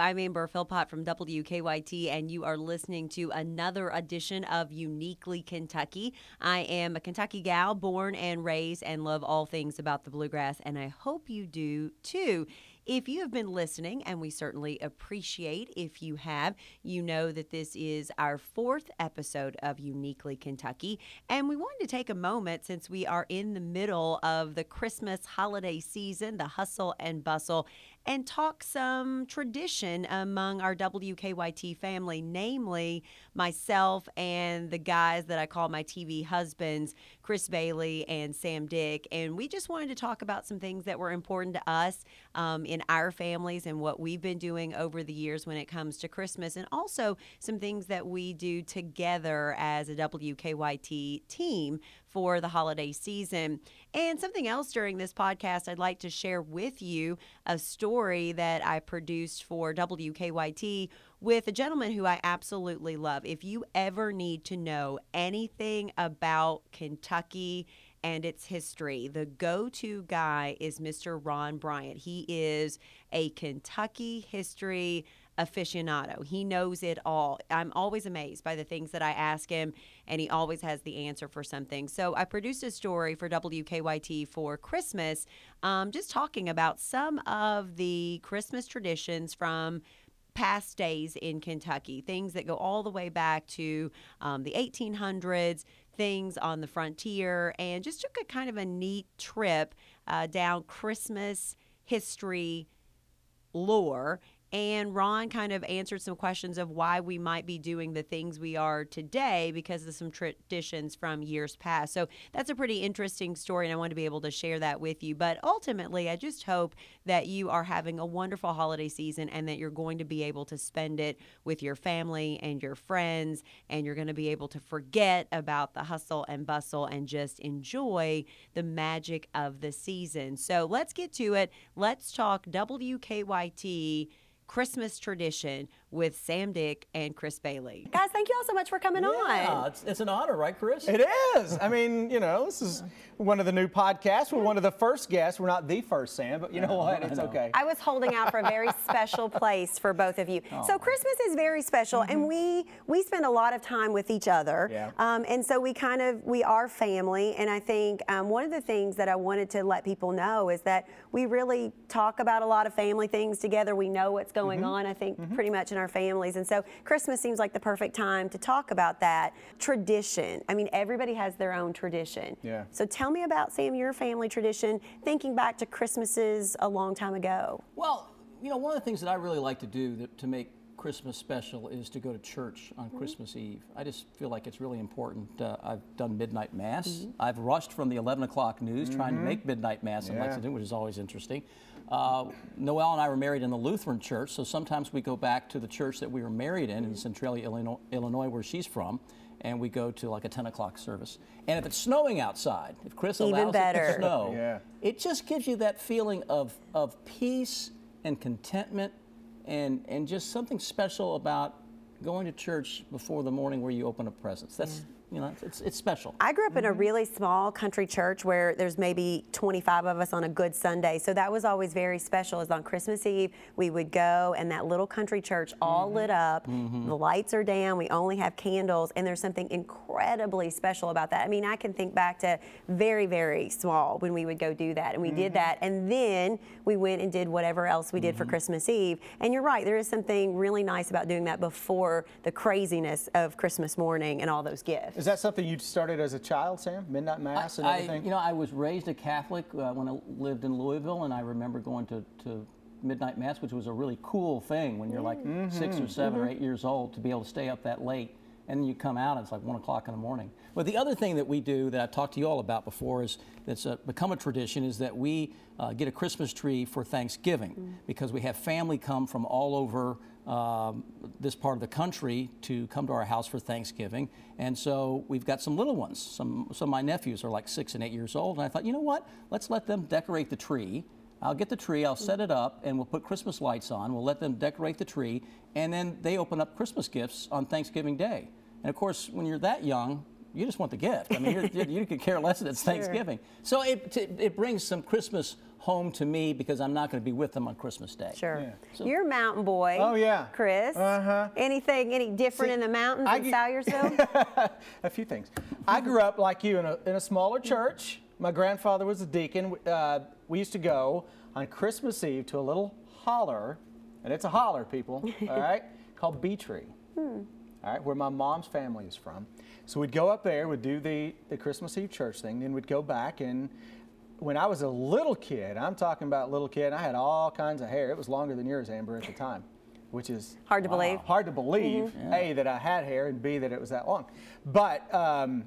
I'm Amber Philpott from WKYT, and you are listening to another edition of Uniquely Kentucky. I am a Kentucky gal, born and raised, and love all things about the bluegrass, and I hope you do too. If you have been listening, and we certainly appreciate if you have, you know that this is our fourth episode of Uniquely Kentucky. And we wanted to take a moment since we are in the middle of the Christmas holiday season, the hustle and bustle, and talk some tradition among our WKYT family, namely myself and the guys that I call my TV husbands, Chris Bailey and Sam Dick. And we just wanted to talk about some things that were important to us um, in our families and what we've been doing over the years when it comes to Christmas, and also some things that we do together as a WKYT team for the holiday season. And something else during this podcast, I'd like to share with you a story that I produced for WKYT with a gentleman who I absolutely love. If you ever need to know anything about Kentucky, and its history. The go to guy is Mr. Ron Bryant. He is a Kentucky history aficionado. He knows it all. I'm always amazed by the things that I ask him, and he always has the answer for something. So I produced a story for WKYT for Christmas, um, just talking about some of the Christmas traditions from past days in Kentucky, things that go all the way back to um, the 1800s, things on the frontier, and just took a kind of a neat trip uh, down Christmas history lore and Ron kind of answered some questions of why we might be doing the things we are today because of some traditions from years past. So that's a pretty interesting story, and I want to be able to share that with you. But ultimately, I just hope that you are having a wonderful holiday season and that you're going to be able to spend it with your family and your friends, and you're going to be able to forget about the hustle and bustle and just enjoy the magic of the season. So let's get to it. Let's talk WKYT Christmas tradition with Sam Dick and Chris Bailey. Guys, thank you all so much for coming Yeah, on. it's, it's an honor, right, Chris? It is. I mean, you know, this is one of the new podcasts. We're one of the first guests. We're not the first, Sam, but you know what? It's okay. I was holding out for a very special place for both of you. So Christmas is very special, and we we spend a lot of time with each other. Yeah. Um, and so we kind of we are family, and I think um, one of the things that I wanted to let people know is that we really talk about a lot of family things together. We know what's going on. I think pretty much in our families, and so Christmas seems like the perfect time to talk about that tradition. I mean, everybody has their own tradition. Yeah. So tell me about Sam, your family tradition, thinking back to Christmases a long time ago. Well, you know, one of the things that I really like to do that, to make Christmas special is to go to church on mm-hmm. Christmas Eve. I just feel like it's really important. Uh, I've done midnight mass. Mm-hmm. I've rushed from the 11 o'clock news trying to mm-hmm. make midnight mass in Yeah. Lexington, which is always interesting. Uh, Noel and I were married in the Lutheran church, so sometimes we go back to the church that we were married in in Centralia, Illinois, Illinois, where she's from. And we go to like a 10 o'clock service. And if it's snowing outside, if Chris Even allows it to snow, Yeah. it just gives you that feeling of, of peace and contentment and, and just something special about going to church before the morning where you open up presents. That's, you know, it's, it's special. I grew up in a mm-hmm. really small country church where there's maybe 25 of us on a good Sunday. So that was always very special. Is on Christmas Eve we would go and that little country church all mm-hmm. lit up. Mm-hmm. The lights are down. We only have candles, and there's something incredibly special about that. I mean, I can think back to very very small when we would go do that, and we did that, and then we went and did whatever else we did for Christmas Eve. And you're right, there is something really nice about doing that before the craziness of Christmas morning and all those gifts. Is that something you started as a child, Sam? Midnight Mass and I, everything? you know, I was raised a Catholic uh, when I lived in Louisville, and I remember going to, to midnight mass, which was a really cool thing when you're like six or 7 or eight years old to be able to stay up that late. And then you come out, and it's like one o'clock in the morning. But the other thing that we do that I've talked to you all about before is that's uh, become a tradition is that we uh, get a Christmas tree for Thanksgiving because we have family come from all over um, this part of the country to come to our house for Thanksgiving. And so we've got some little ones. Some, some of my nephews are like six and eight years old. And I thought, you know what? Let's let them decorate the tree. I'll get the tree, I'll set it up, and we'll put Christmas lights on. We'll let them decorate the tree. And then they open up Christmas gifts on Thanksgiving Day. And of course, when you're that young, you just want the gift. I mean, you're, you you could care less that it's Thanksgiving. So it, t- it brings some Christmas home to me because I'm not going to be with them on Christmas Day. Sure. Yeah. So- You're a mountain boy. Oh, yeah. Chris. Uh-huh. Anything any different See, in the mountains I in get- Salyersville? a few things. I grew up like you in a, in a smaller church. My grandfather was a deacon. Uh, we used to go on Christmas Eve to a little holler, and it's a holler, people, all right, called Bee Tree, all right, where my mom's family is from. So we'd go up there, we'd do the, the Christmas Eve church thing, then we'd go back and when I was a little kid, I'm talking about little kid, I had all kinds of hair. It was longer than yours, Amber, at the time, which is Hard to believe. hard to believe, A, that I had hair, and B, that it was that long. But um,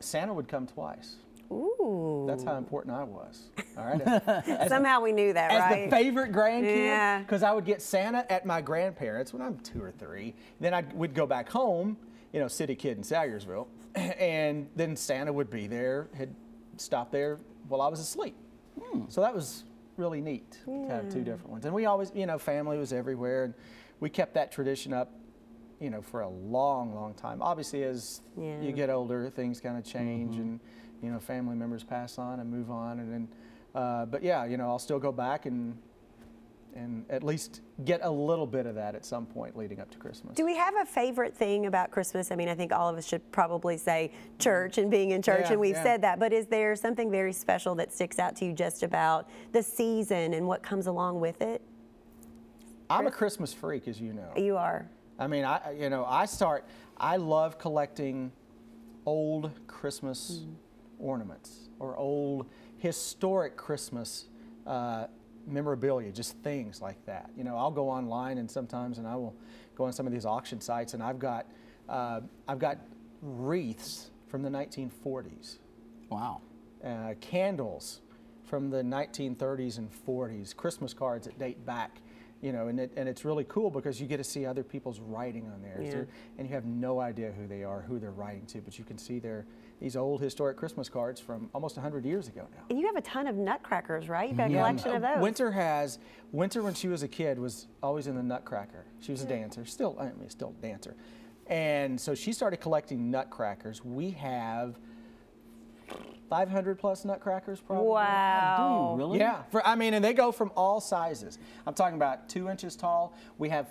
Santa would come twice. Ooh. That's how important I was. All right. As, Somehow we knew that, as right? the favorite grandkid, Yeah. because I would get Santa at my grandparents when I'm two or three. Then I would go back home, you know, city kid in Salyersville, and then Santa would be there, had stopped there while I was asleep. Hmm. So that was really neat to have two different ones. And we always, you know, family was everywhere, and we kept that tradition up, you know, for a long, long time. Obviously, as Yeah. you get older, things kind of change, mm-hmm. and you know, family members pass on and move on, and then, uh, but yeah, you know, I'll still go back and and at least get a little bit of that at some point leading up to Christmas. Do we have a favorite thing about Christmas? I mean, I think all of us should probably say church and being in church, Yeah, and we've yeah. said that. But is there something very special that sticks out to you just about the season and what comes along with it? I'm a Christmas freak, as you know. You are. I mean, I you know, I start. I love collecting old Christmas ornaments or old historic Christmas uh, memorabilia, just things like that. You know, I'll go online and sometimes, and I will go on some of these auction sites, and I've got uh, I've got wreaths from the 1940s, Wow. uh, candles from the 1930s and 40s, Christmas cards that date back. You know, and, it, and it's really cool because you get to see other people's writing on there, Yeah. And you have no idea who they are, who they're writing to, but you can see their these old historic Christmas cards from almost 100 years ago now. And you have a ton of nutcrackers, right? You've got a Yeah, collection of uh, those. Winter has Winter when she was a kid was always in the Nutcracker. She was a dancer, still I mean still a dancer, and so she started collecting Nutcrackers. We have 500 plus Nutcrackers probably. Wow. Do you really? Yeah, for, I mean, and they go from all sizes. I'm talking about two inches tall. We have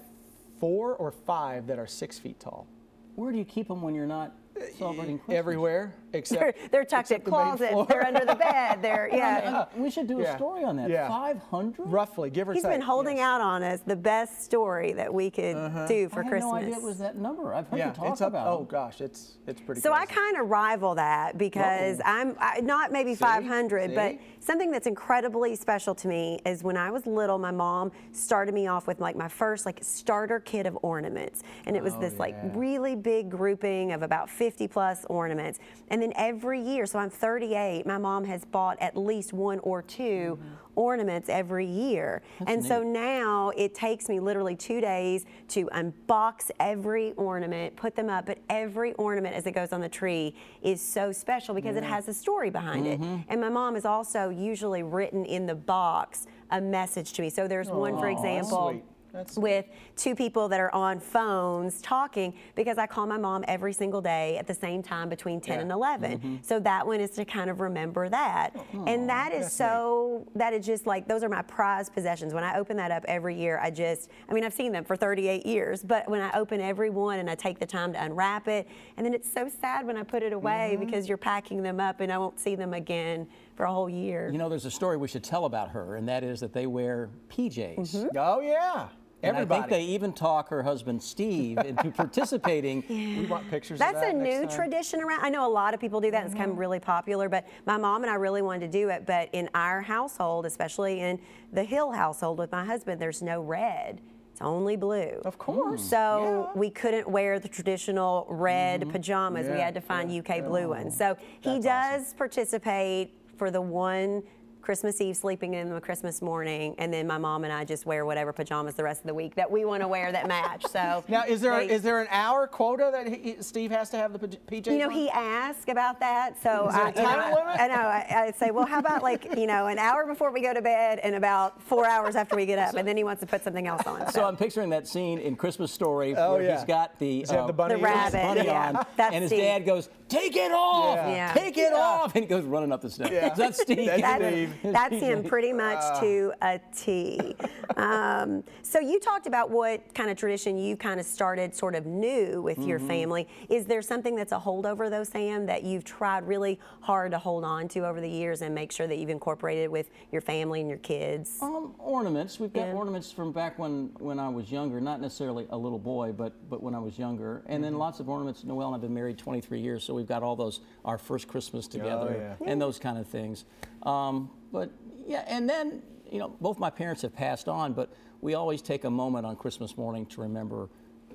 four or five that are six feet tall. Where do you keep them when you're not celebrating Christmas? Everywhere They're, except they're tucked in except the main closets. They're under the bed. They're yeah. Uh, we should do a Yeah. story on that. Yeah. 500? roughly, give or He's take. He's been holding yes. out on us the best story that we could do for I had Christmas. no idea it was that number. I've heard Yeah, you talk it's up. about Oh it. gosh, it's it's pretty. So I kind of rival that because Uh-oh. I'm I, not maybe 500, but something that's incredibly special to me is when I was little, my mom started me off with like my first like starter kit of ornaments, and it was this like really big grouping of about 50 plus ornaments. And then every year, so I'm 38, my mom has bought at least one or 2 ornaments every year, and so now it takes me literally two days to unbox every ornament, put them up, but every ornament as it goes on the tree is so special because it has a story behind it. And my mom has also usually written in the box a message to me. So there's one, for example sweet. That's with two people that are on phones talking because I call my mom every single day at the same time between 10 Yeah. and 11. Mm-hmm. So that one is to kind of remember that. Oh, and that is so, that is just like, those are my prized possessions. When I open that up every year, I just, I mean, I've seen them for 38 years, but when I open every one and I take the time to unwrap it, and then it's so sad when I put it away mm-hmm. because you're packing them up and I won't see them again for a whole year. You know, there's a story we should tell about her, and that is that they wear PJs. Mm-hmm. Oh yeah, And everybody. I think they even talk her husband Steve into participating. we want pictures. That's of that a new time. tradition around. I know a lot of people do that. It's Mm-hmm. become really popular, but my mom and I really wanted to do it. But in our household, especially in the Hill household with my husband, there's no red. It's only blue. Of course. So Yeah. We couldn't wear the traditional red pajamas. We had to find yeah, UK yeah. blue ones. So he does awesome. participate for the one Christmas Eve sleeping in the Christmas morning, and then my mom and I just wear whatever pajamas the rest of the week that we want to wear that match. So Now, is there they- is there an hour quota that he, Steve has to have the PJ? You know, he asked about that, so Is there a I, time I- limit? I know. I, I'd say, well, how about like you know, an hour before we go to bed and about four hours after we get up, and then he wants to put something else on. So I'm picturing that scene in Christmas Story Oh, where yeah. he's got the, Does he have um, the bunny The rabbit. bunny yeah. on, That's and his Steve. dad goes, "Take it off, Yeah. Yeah. take it off," and he goes running up the steps. Yeah. That's Steve. That's That's, Steve. that's him pretty much to a T. Um, so you talked about what kind of tradition you kind of started sort of new with your family. Is there something that's a holdover though, Sam, that you've tried really hard to hold on to over the years and make sure that you've incorporated with your family and your kids? Um, ornaments. We've got Yeah. ornaments from back when, when I was younger, not necessarily a little boy, but but when I was younger. And then lots of ornaments. Noel and I've been married 23 years, so we've got all those our first Christmas together yeah. and those kind of things. Um, but yeah, and then you know both my parents have passed on, but we always take a moment on Christmas morning to remember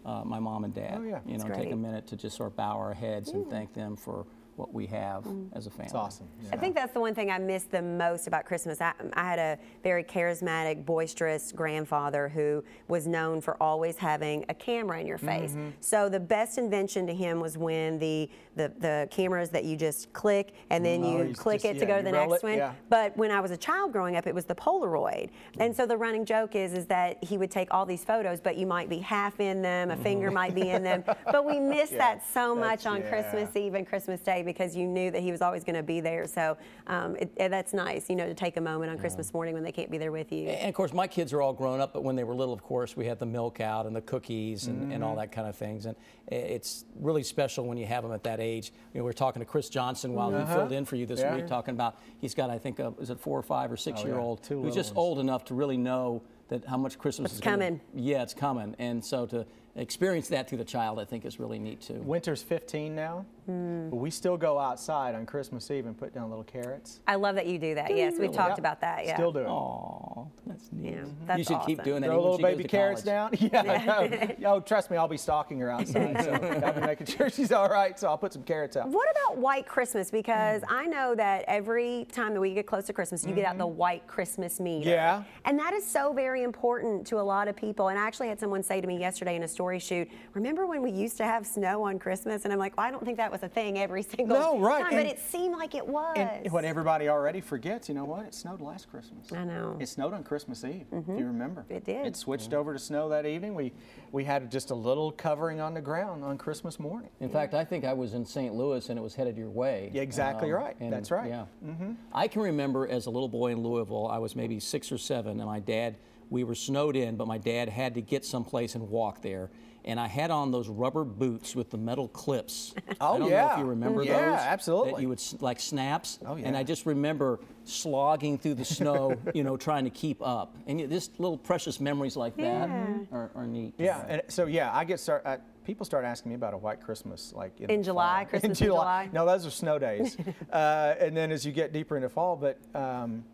uh, my mom and dad. Oh, yeah. You know, That's take a minute to just sort of bow our heads and thank them for what we have as a family. It's awesome. I think that's the one thing I miss the most about Christmas. I, I had a very charismatic, boisterous grandfather who was known for always having a camera in your face. Mm-hmm. So the best invention to him was when the, the, the cameras that you just click and then Oh, you you click just- it to yeah, go to the next it, one. yeah. But when I was a child growing up, it was the Polaroid. And so the running joke is is that he would take all these photos, but you might be half in them, a finger might be in them. But we miss Yeah, that so that's- much on yeah. Christmas Eve and Christmas Day because you knew that he was always going to be there. So um, it, it- that's nice, you know, to take a moment on Christmas morning when they can't be there with you. And of course, my kids are all grown up, but when they were little, of course, we had the milk out and the cookies and, and all that kind of things. And it's really special when you have them at that age. You know, we were talking to Chris Johnson while he filled in for you this Yeah. week, talking about he's got, I think, a, is it four or five or six Oh, yeah. year old Two who's just ones. old enough to really know that how much Christmas It's is gonna- coming. yeah, it's coming. And so to experience that through the child, I think, is really neat too. Winter's 15 now, Hmm. but we still go outside on Christmas Eve and put down little carrots. I love that you do that. Yes, we've talked Yep. about that. Yeah. Still do it. Oh, that's neat. Yeah, that's you should keep doing that. Throw even little she goes baby to carrots college. down. Yeah, no. oh, trust me, I'll be stalking her outside. So I'll be making sure she's all right. So I'll put some carrots out. What about white Christmas? Because Hmm. I know that every time that we get close to Christmas, you get out the white Christmas meter. Mm-hmm. Yeah. And that is so very important to a lot of people. And I actually had someone say to me yesterday in a story shoot, remember when we used to have snow on Christmas? And I'm like, well, I don't think that was a thing every single No, right, time, but it seemed like it was. And what everybody already forgets, you know what? It snowed last Christmas. I know. It snowed on Christmas Eve, if you remember. It did. It switched over to snow that evening. We we had just a little covering on the ground on Christmas morning. In fact, I think I was in St. Louis and it was headed your way. Yeah, exactly right. and That's right. Yeah. Mm-hmm. I can remember as a little boy in Louisville, I was maybe six or seven, and my dad, we were snowed in, but my dad had to get someplace and walk there. And I had on those rubber boots with the metal clips. Oh, I don't know yeah. if you remember Yeah, those. That absolutely. you would like snaps. Oh, yeah. And. I just remember slogging through the snow, you know, trying to keep up. And you, this little precious memories like that are, are neat. Yeah, and so yeah, I get start. I, people start asking me about a white Christmas, like in, In July, fall. Christmas in July? No, those are snow days. uh, and then as you get deeper into fall, but um,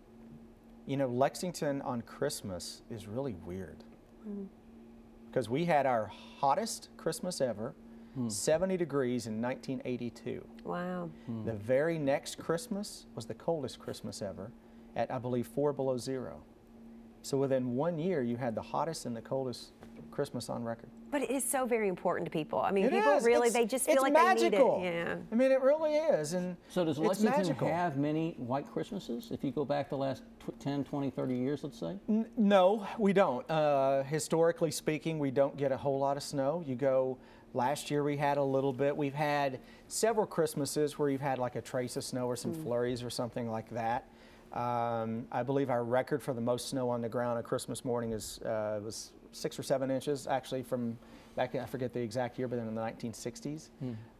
you know, Lexington on Christmas is really weird Mm. Because we had our hottest Christmas ever, hmm. 70 degrees in 1982. wow. Hmm. The very next Christmas was the coldest Christmas ever, at I believe four below zero. So within one year, you had the hottest and the coldest Christmas on record. But it is so very important to people. I mean, It people is. really, It's- they just feel it's like magical. they need it. Yeah. I mean, it really is. And So does it's Lexington magical. have many white Christmases? If you go back the last tw- 10, 20, 30 years, let's say? N- No, we don't. Uh, historically speaking, we don't get a whole lot of snow. You go. Last year we had a little bit. We've had several Christmases where you've had like a trace of snow or some flurries or something like that. Um, I believe our record for the most snow on the ground on Christmas morning is uh, was six or seven inches, actually from back. I forget the exact year, but in the 1960s.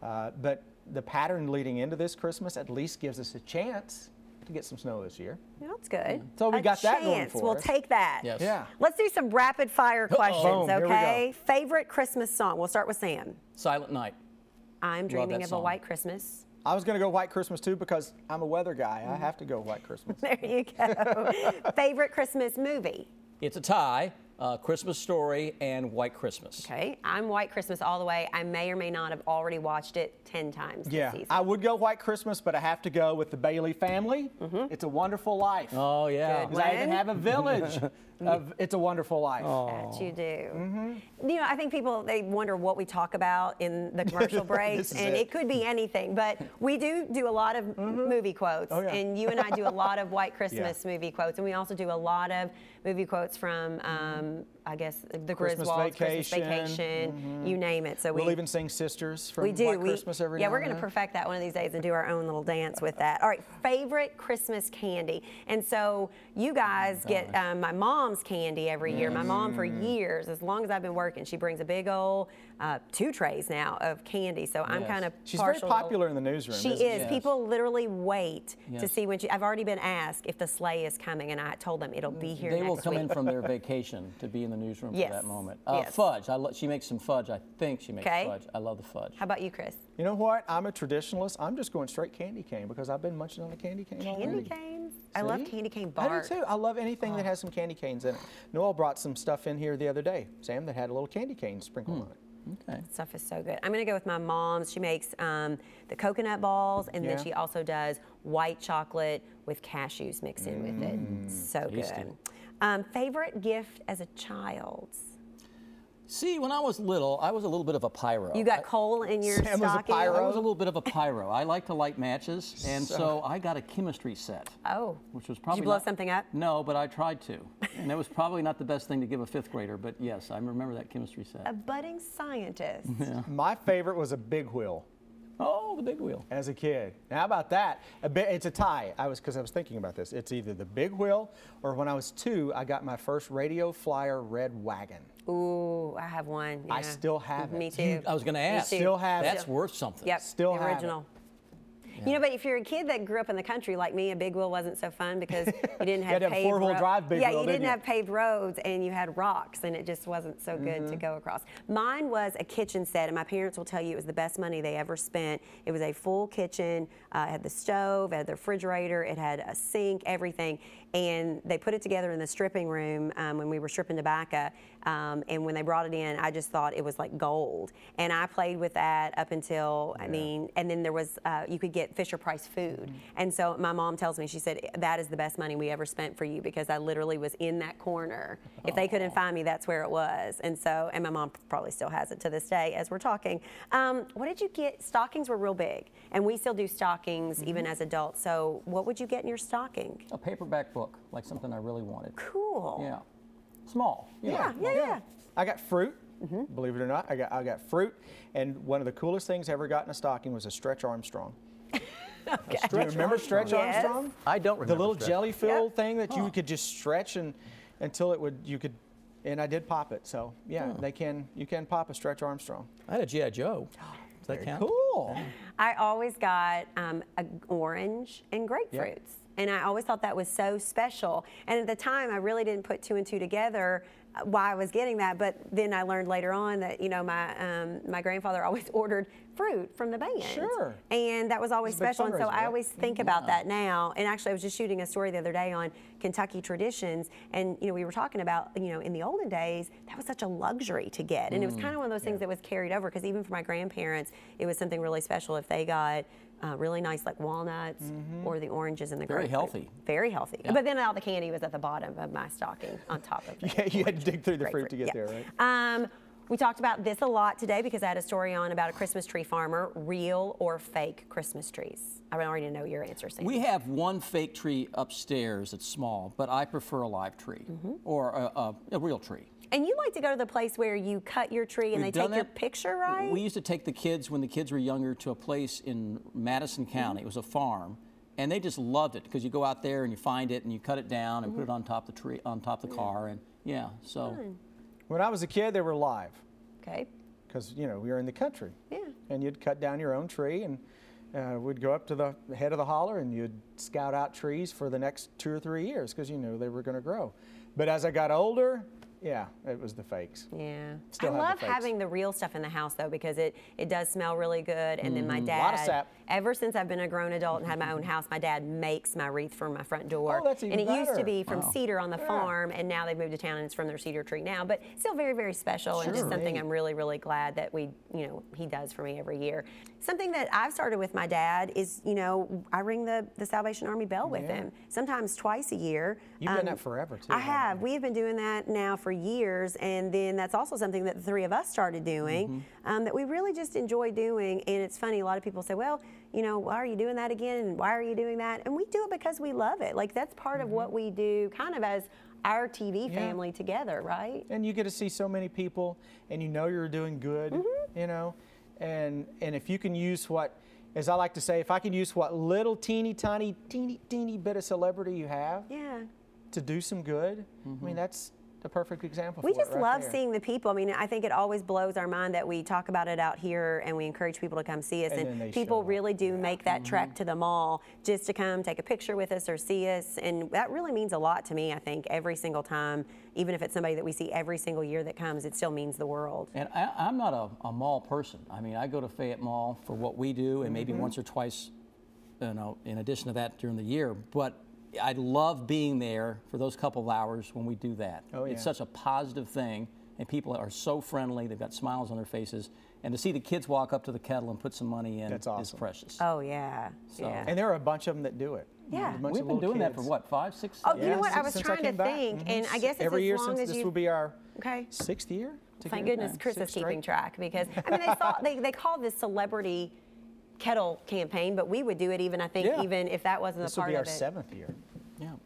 Uh, but the pattern leading into this Christmas at least gives us a chance to get some snow this year. Yeah, That's good. So we A got that going chance. for We'll us. take that. Yes. Yeah. Let's do some rapid fire questions, Boom, here we go. okay? Favorite Christmas song? We'll start with Sam. Silent Night. I'm dreaming that of a white Christmas. I was going to go White Christmas too because I'm a weather guy. Mm-hmm. I have to go White Christmas. There you go. Favorite Christmas movie? It's a tie. Uh, Christmas Story, and White Christmas. Okay, I'm White Christmas all the way. I may or may not have already watched it 10 times this Yeah, season. I would go White Christmas, but I have to go with the Bailey family. It's a Wonderful Life. Oh yeah. Good. 'Cause I even have a village of It's a Wonderful Life. That you do. Mm-hmm. You know, I think people they wonder what we talk about in the commercial breaks, is and it. it. could be anything. But we do do a lot of movie quotes, Oh, yeah. and you and I do a lot of White Christmas movie quotes, and we also do a lot of movie quotes from, um, I guess, the Christmas Griswolds, Christmas Vacation. Mm-hmm. Vacation, you name it. So We'll we even sing Sisters from we do. White we, Christmas every yeah, now we're and going to then. perfect that one of these days and do our own little dance with that. All right, favorite Christmas candy. And so you guys get um, my mom's candy every year. My mom, for Mm. years, as long as I've been working, she brings a big old uh, two trays now of candy. So I'm kind of She's very partial to- popular in the newsroom. She isn't is. Yes. People literally wait to see when she. I've already been asked if the sleigh is coming, and I told them it'll be here They next will come week. in from their vacation to be in the newsroom Yes. for that moment. Uh, Yes. Fudge. I lo- she makes some fudge. I think she makes 'Kay. fudge. I love the fudge. How about you, Chris? You know what? I'm a traditionalist. I'm just going straight candy cane because I've been munching on a candy cane Candy already. canes. I love candy cane bark. I do too. I love anything that has some candy canes in it. Noel brought some stuff in here the other day, Sam, that had a little candy cane sprinkled on it. Okay. Stuff is so good. I'm gonna go with my mom's. She makes um, the coconut balls, and Yeah. then she also does white chocolate with cashews mixed in with Mm. it. So tasty. good. Um, favorite gift as a child? See, when I was little, I was a little bit of a pyro. You got I- coal in your Sam was a stocking. pyro? I was a little bit of a pyro. I like to light matches, and so, I got a chemistry set, Oh, which was probably blow not- something up? No, but I tried to, and it was probably not the best thing to give a fifth grader. But yes, I remember that chemistry set. a budding scientist. My favorite was a big wheel Oh, the big wheel. as a kid. Now, how about that? A bit, it's a tie. I was because I was thinking about this. It's either the big wheel or when I was two, I got my first Radio Flyer red wagon. Ooh, I have one. I still have it. Me it. too. I was going to ask. too. Still have That's it. worth something. Yep. Still the have it. original. You know, but if you're a kid that grew up in the country like me, a big wheel wasn't so fun because you didn't have had to have paved four-wheel ro- drive big Yeah, wheel, you didn't didn't you? have paved roads and you had rocks and it just wasn't so good Mm-hmm. to go across. Mine was a kitchen set, and my parents will tell you it was the best money they ever spent. It was a full kitchen, uh, it had the stove, it had the refrigerator, it had a sink, everything. And they put it together in the stripping room um, when we were stripping tobacco. Um, and when they brought it in, I just thought it was like gold. And I played with that up until, I mean, and then there was, uh, you could get Fisher Price food. And so my mom tells me, she said, that is the best money we ever spent for you because I literally was in that corner. If they couldn't find me, that's where it was. And so, and my mom probably still has it to this day as we're talking. Um, what did you get? Stockings were real big. And we still do stockings even as adults. So what would you get in your stocking? A paperback book, like something I really wanted. Cool. Yeah. Small. you know, Yeah, small. yeah, yeah. I got fruit. Believe it or not, I got I got fruit, and one of the coolest things I ever got in a stocking was a Stretch Armstrong. Do you remember Stretch Yes. Armstrong? I don't remember The little Stretch. jelly filled Yep. thing that you could just stretch and until it would you could, and I did pop it. So yeah, they can you can pop a Stretch Armstrong. I had a GI Joe. Does that count? Cool. I always got um, a orange and grapefruits. And I always thought that was so special. And at the time, I really didn't put two and two together uh, why I was getting that. But then I learned later on that you know my um, my grandfather always ordered fruit from the band. Sure. And that was always It's a big special. And so I always think about that now. And actually, I was just shooting a story the other day on Kentucky traditions, and you know we were talking about you know in the olden days that was such a luxury to get, and it was kind of one of those things that was carried over because even for my grandparents, it was something really special if they got. Uh, really nice, like walnuts or the oranges and the grapes. Very grapefruit. healthy. Very healthy. But then all the candy was at the bottom of my stocking on top of. Yeah, you had to dig through the fruit to get Yeah. there, right? Um, we talked about this a lot today because I had a story on about a Christmas tree farmer, real or fake Christmas trees. I already know your answer, Sam. We have one fake tree upstairs that's small, but I prefer a live tree Mm-hmm. or a, a, a real tree. And you like to go to the place where you cut your tree and We've they done take your picture, right? We used to take the kids when the kids were younger to a place in Madison County. It was a farm, and they just loved it because you go out there and you find it and you cut it down and put it on top of the tree, on top of the car, and yeah. So When I was a kid, they were live okay. because you know we were in the country. Yeah. And you'd cut down your own tree and. Uh, we'd go up to the head of the holler and you'd scout out trees for the next two or three years because you knew they were going to grow. But as I got older, yeah, it was the fakes. Yeah. Still I have the love having the real stuff in the house though because it, it does smell really good. And then my dad, Mm-hmm. Lot of sap. ever since I've been a grown adult and had my own house, my dad makes my wreath for my front door. Oh, that's and even it used to be from Wow. cedar on the Yeah. farm, and now they've moved to town and it's from their cedar tree now. But still very, very special and just something. I'm really, really glad that we, you know, he does for me every year. Something that I've started with my dad is, you know, I ring the, the Salvation Army bell with Yeah. him, sometimes twice a year. You've done that forever, too, I have. you? We have been doing that now for years, and then that's also something that the three of us started doing Mm-hmm. um, that we really just enjoy doing. And it's funny, a lot of people say, well, you know, why are you doing that again? And why are you doing that? And we do it because we love it. Like, that's part of what we do kind of as our TV Mm-hmm. Yeah. family together, right? and you get to see so many people and you know you're doing good Mm-hmm. you know and and if you can use what as i like to say if i can use what little teeny tiny teeny teeny bit of celebrity you have Yeah. to do some good i mean that's the perfect example We just it right love there. seeing the people. I mean, I think it always blows our mind that we talk about it out here and we encourage people to come see us. And And, people really do make that trek mm-hmm. to the mall just to come take a picture with us or see us. And that really means a lot to me, I think, every single time. Even if it's somebody that we see every single year that comes, it still means the world. And I, I'm not a, a mall person. I mean, I go to Fayette Mall for what we do, and maybe mm-hmm. once or twice, you know, in addition to that during the year. But I love being there for those couple of hours when we do that. Oh, yeah. It's such a positive thing, and people are so friendly. They've got smiles on their faces, and to see the kids walk up to the kettle and put some money in That's is awesome. precious. Oh, yeah. So- yeah. and there are a bunch of them that do it Yeah. A bunch We've been little doing that for what, five, six? Oh, you know what? I since- was since trying to back. think, Mhm. and I guess it's every as year long since as this you- will be our Okay. sixth year Thank together? goodness Yeah, Chris is keeping straight. track because I mean they thought they, they call this celebrity kettle campaign, but we would do it even I think Yeah. even if that wasn't this a will part be our of it. seventh year yeah.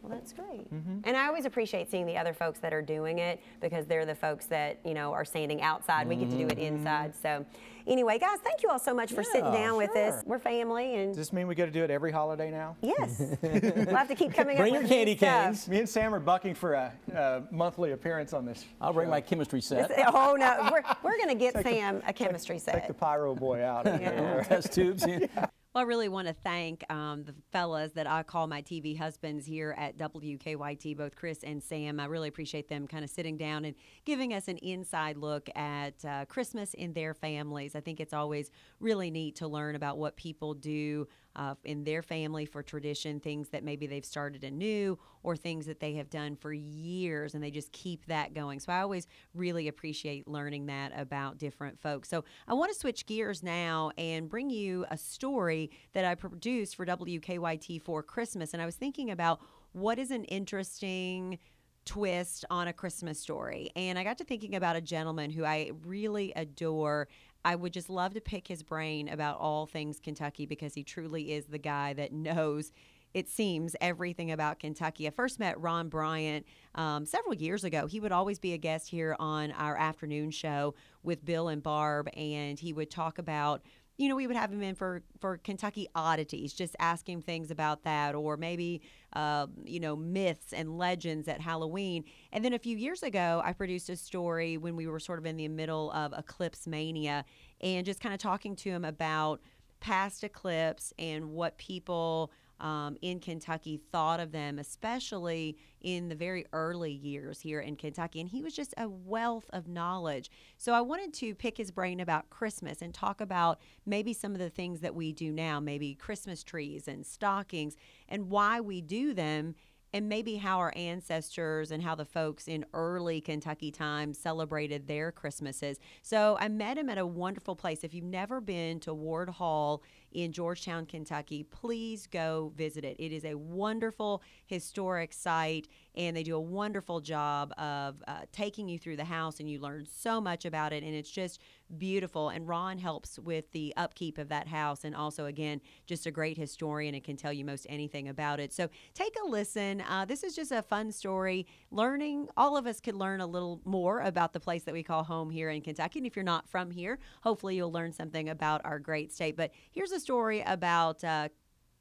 Well, that's great. Mm-hmm. And I always appreciate seeing the other folks that are doing it because they're the folks that, you know, are standing outside. We get to do it Mm-hmm. inside. So, anyway, guys, thank you all so much for sitting Yeah, down with us. We're family and does this mean we got to do it every holiday now yes. we'll have to keep coming Bring up your with new candy stuff. canes. me and sam are bucking for a, a monthly appearance on this I'll bring show. my chemistry set. Oh no, we're, we're going to get Sam a chemistry take the set. pyro boy out Yeah. Test tubes. yeah. Well, I really want to thank um, the fellas that I call my TV husbands here at WKYT, both Chris and Sam. I really appreciate them kind of sitting down and giving us an inside look at uh, Christmas in their families. I think it's always really neat to learn about what people do uh, in their family for tradition, things that maybe they've started anew or things that they have done for years and they just keep that going. So I always really appreciate learning that about different folks. So I want to switch gears now and bring you a story that I produced for WKYT for Christmas. And I was thinking about what is an interesting twist on a Christmas story. And I got to thinking about a gentleman who I really adore. I would just love to pick his brain about all things Kentucky because he truly is the guy that knows. It seems everything about Kentucky. I first met Ron Bryant um, several years ago. He would always be a guest here on our afternoon show with Bill and Barb, and he would talk about you know, we would have him in for for Kentucky oddities, just asking things about that, or maybe uh, you know myths and legends at Halloween. And then a few years ago, I produced a story when we were sort of in the middle of Eclipse Mania, and just kind of talking to him about past eclipse and what people um, in Kentucky thought of them, especially in the very early years here in Kentucky. And he was just a wealth of knowledge. So I wanted to pick his brain about Christmas and talk about maybe some of the things that we do now, maybe Christmas trees and stockings, and why we do them and maybe how our ancestors and how the folks in early Kentucky times celebrated their Christmases. So I met him at a wonderful place. If you've never been to Ward Hall in Georgetown, Kentucky, please go visit it. It is a wonderful historic site, and they do a wonderful job of uh, taking you through the house, and you learn so much about it, and it's just beautiful. And Ron helps with the upkeep of that house, and also, again, just a great historian and can tell you most anything about it. So take a listen. Uh, this is just a fun story. Learning, all of us could learn a little more about the place that we call home here in Kentucky. And if you're not from here, hopefully you'll learn something about our great state. But here's a story about uh,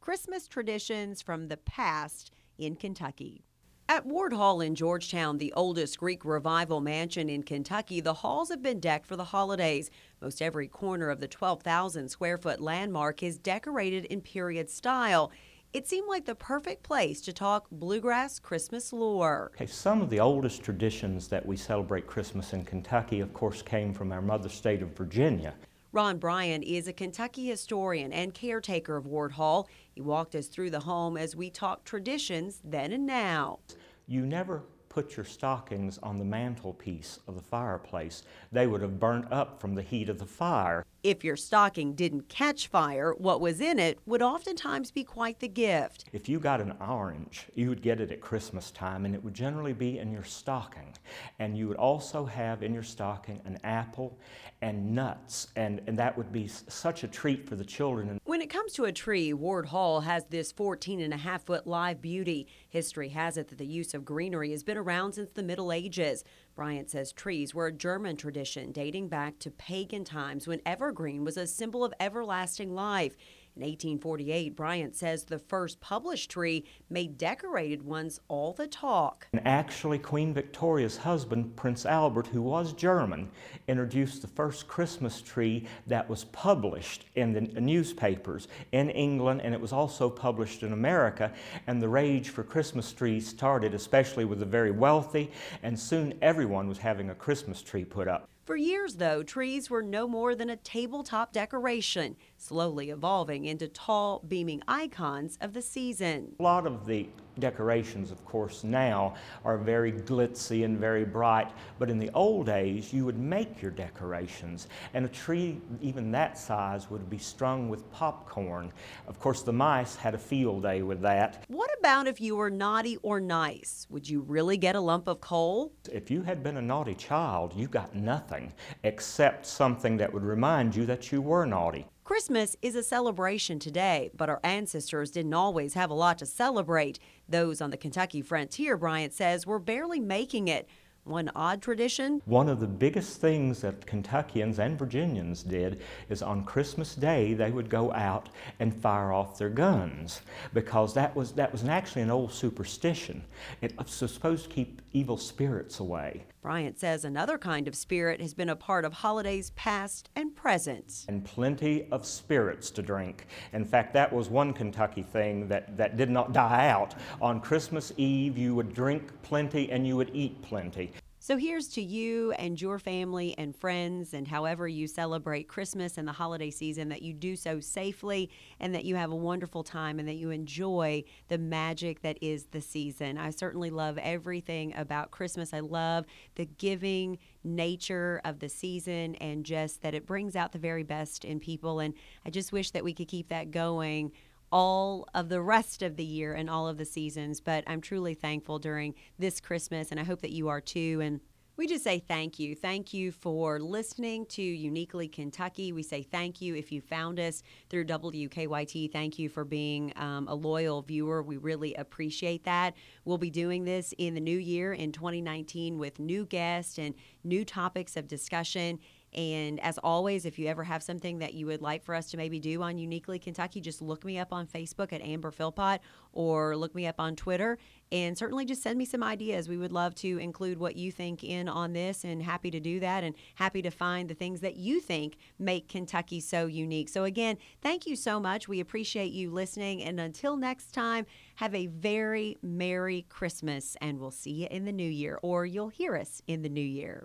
Christmas traditions from the past in Kentucky. At Ward Hall in Georgetown, the oldest Greek revival mansion in Kentucky, the halls have been decked for the holidays. Most every corner of the 12,000 square foot landmark is decorated in period style. it seemed like the perfect place to talk bluegrass Christmas lore. Okay, some of the oldest traditions that we celebrate Christmas in Kentucky, of course, came from our mother state of Virginia. Ron Bryant is a Kentucky historian and caretaker of Ward Hall. He walked us through the home as we talked traditions then and now. You never put your stockings on the mantelpiece of the fireplace. They would have burnt up from the heat of the fire. If your stocking didn't catch fire, what was in it would oftentimes be quite the gift. If you got an orange, you would get it at Christmas time, and it would generally be in your stocking. And you would also have in your stocking an apple and nuts, and, and that would be such a treat for the children. When it comes to a tree, Ward Hall has this 14 and a half foot live beauty. History has it that the use of greenery has been around since the Middle Ages. Bryant says trees were a German tradition dating back to pagan times when evergreen was a symbol of everlasting life. In 1848, Bryant says the first published tree made decorated ones all the talk. And actually, Queen Victoria's husband, Prince Albert, who was German, introduced the first Christmas tree that was published in the newspapers in England, and it was also published in America. And the rage for Christmas trees started, especially with the very wealthy, and soon everyone was having a Christmas tree put up. For years, though, trees were no more than a tabletop decoration, slowly evolving into tall, beaming icons of the season. A lot of the decorations, of course, now are very glitzy and very bright, but in the old days, you would make your decorations, and a tree even that size would be strung with popcorn. Of course, the mice had a field day with that. What about if you were naughty or nice? Would you really get a lump of coal? If you had been a naughty child, you got nothing except something that would remind you that you were naughty. Christmas is a celebration today, but our ancestors didn't always have a lot to celebrate. Those on the Kentucky frontier, Bryant says, were barely making it. One odd tradition? One of the biggest things that Kentuckians and Virginians did is on Christmas Day they would go out and fire off their guns because that was, that was actually an old superstition. It was supposed to keep evil spirits away. Bryant says another kind of spirit has been a part of holidays past and present. And plenty of spirits to drink. In fact, that was one Kentucky thing that, that did not die out. On Christmas Eve, you would drink plenty and you would eat plenty. So here's to you and your family and friends, and however you celebrate Christmas and the holiday season, that you do so safely and that you have a wonderful time and that you enjoy the magic that is the season. I certainly love everything about Christmas. I love the giving nature of the season and just that it brings out the very best in people. And I just wish that we could keep that going all of the rest of the year and all of the seasons. But I'm truly thankful during this Christmas, and I hope that you are too. And we just say thank you. Thank you for listening to Uniquely Kentucky. We say thank you if you found us through WKYT. Thank you for being um, a loyal viewer. We really appreciate that. We'll be doing this in the new year in 2019 with new guests and new topics of discussion. And as always, if you ever have something that you would like for us to maybe do on Uniquely Kentucky, just look me up on Facebook at Amber Philpott or look me up on Twitter and certainly just send me some ideas. We would love to include what you think in on this and happy to do that and happy to find the things that you think make Kentucky so unique. So, again, thank you so much. We appreciate you listening. And until next time, have a very Merry Christmas and we'll see you in the new year or you'll hear us in the new year.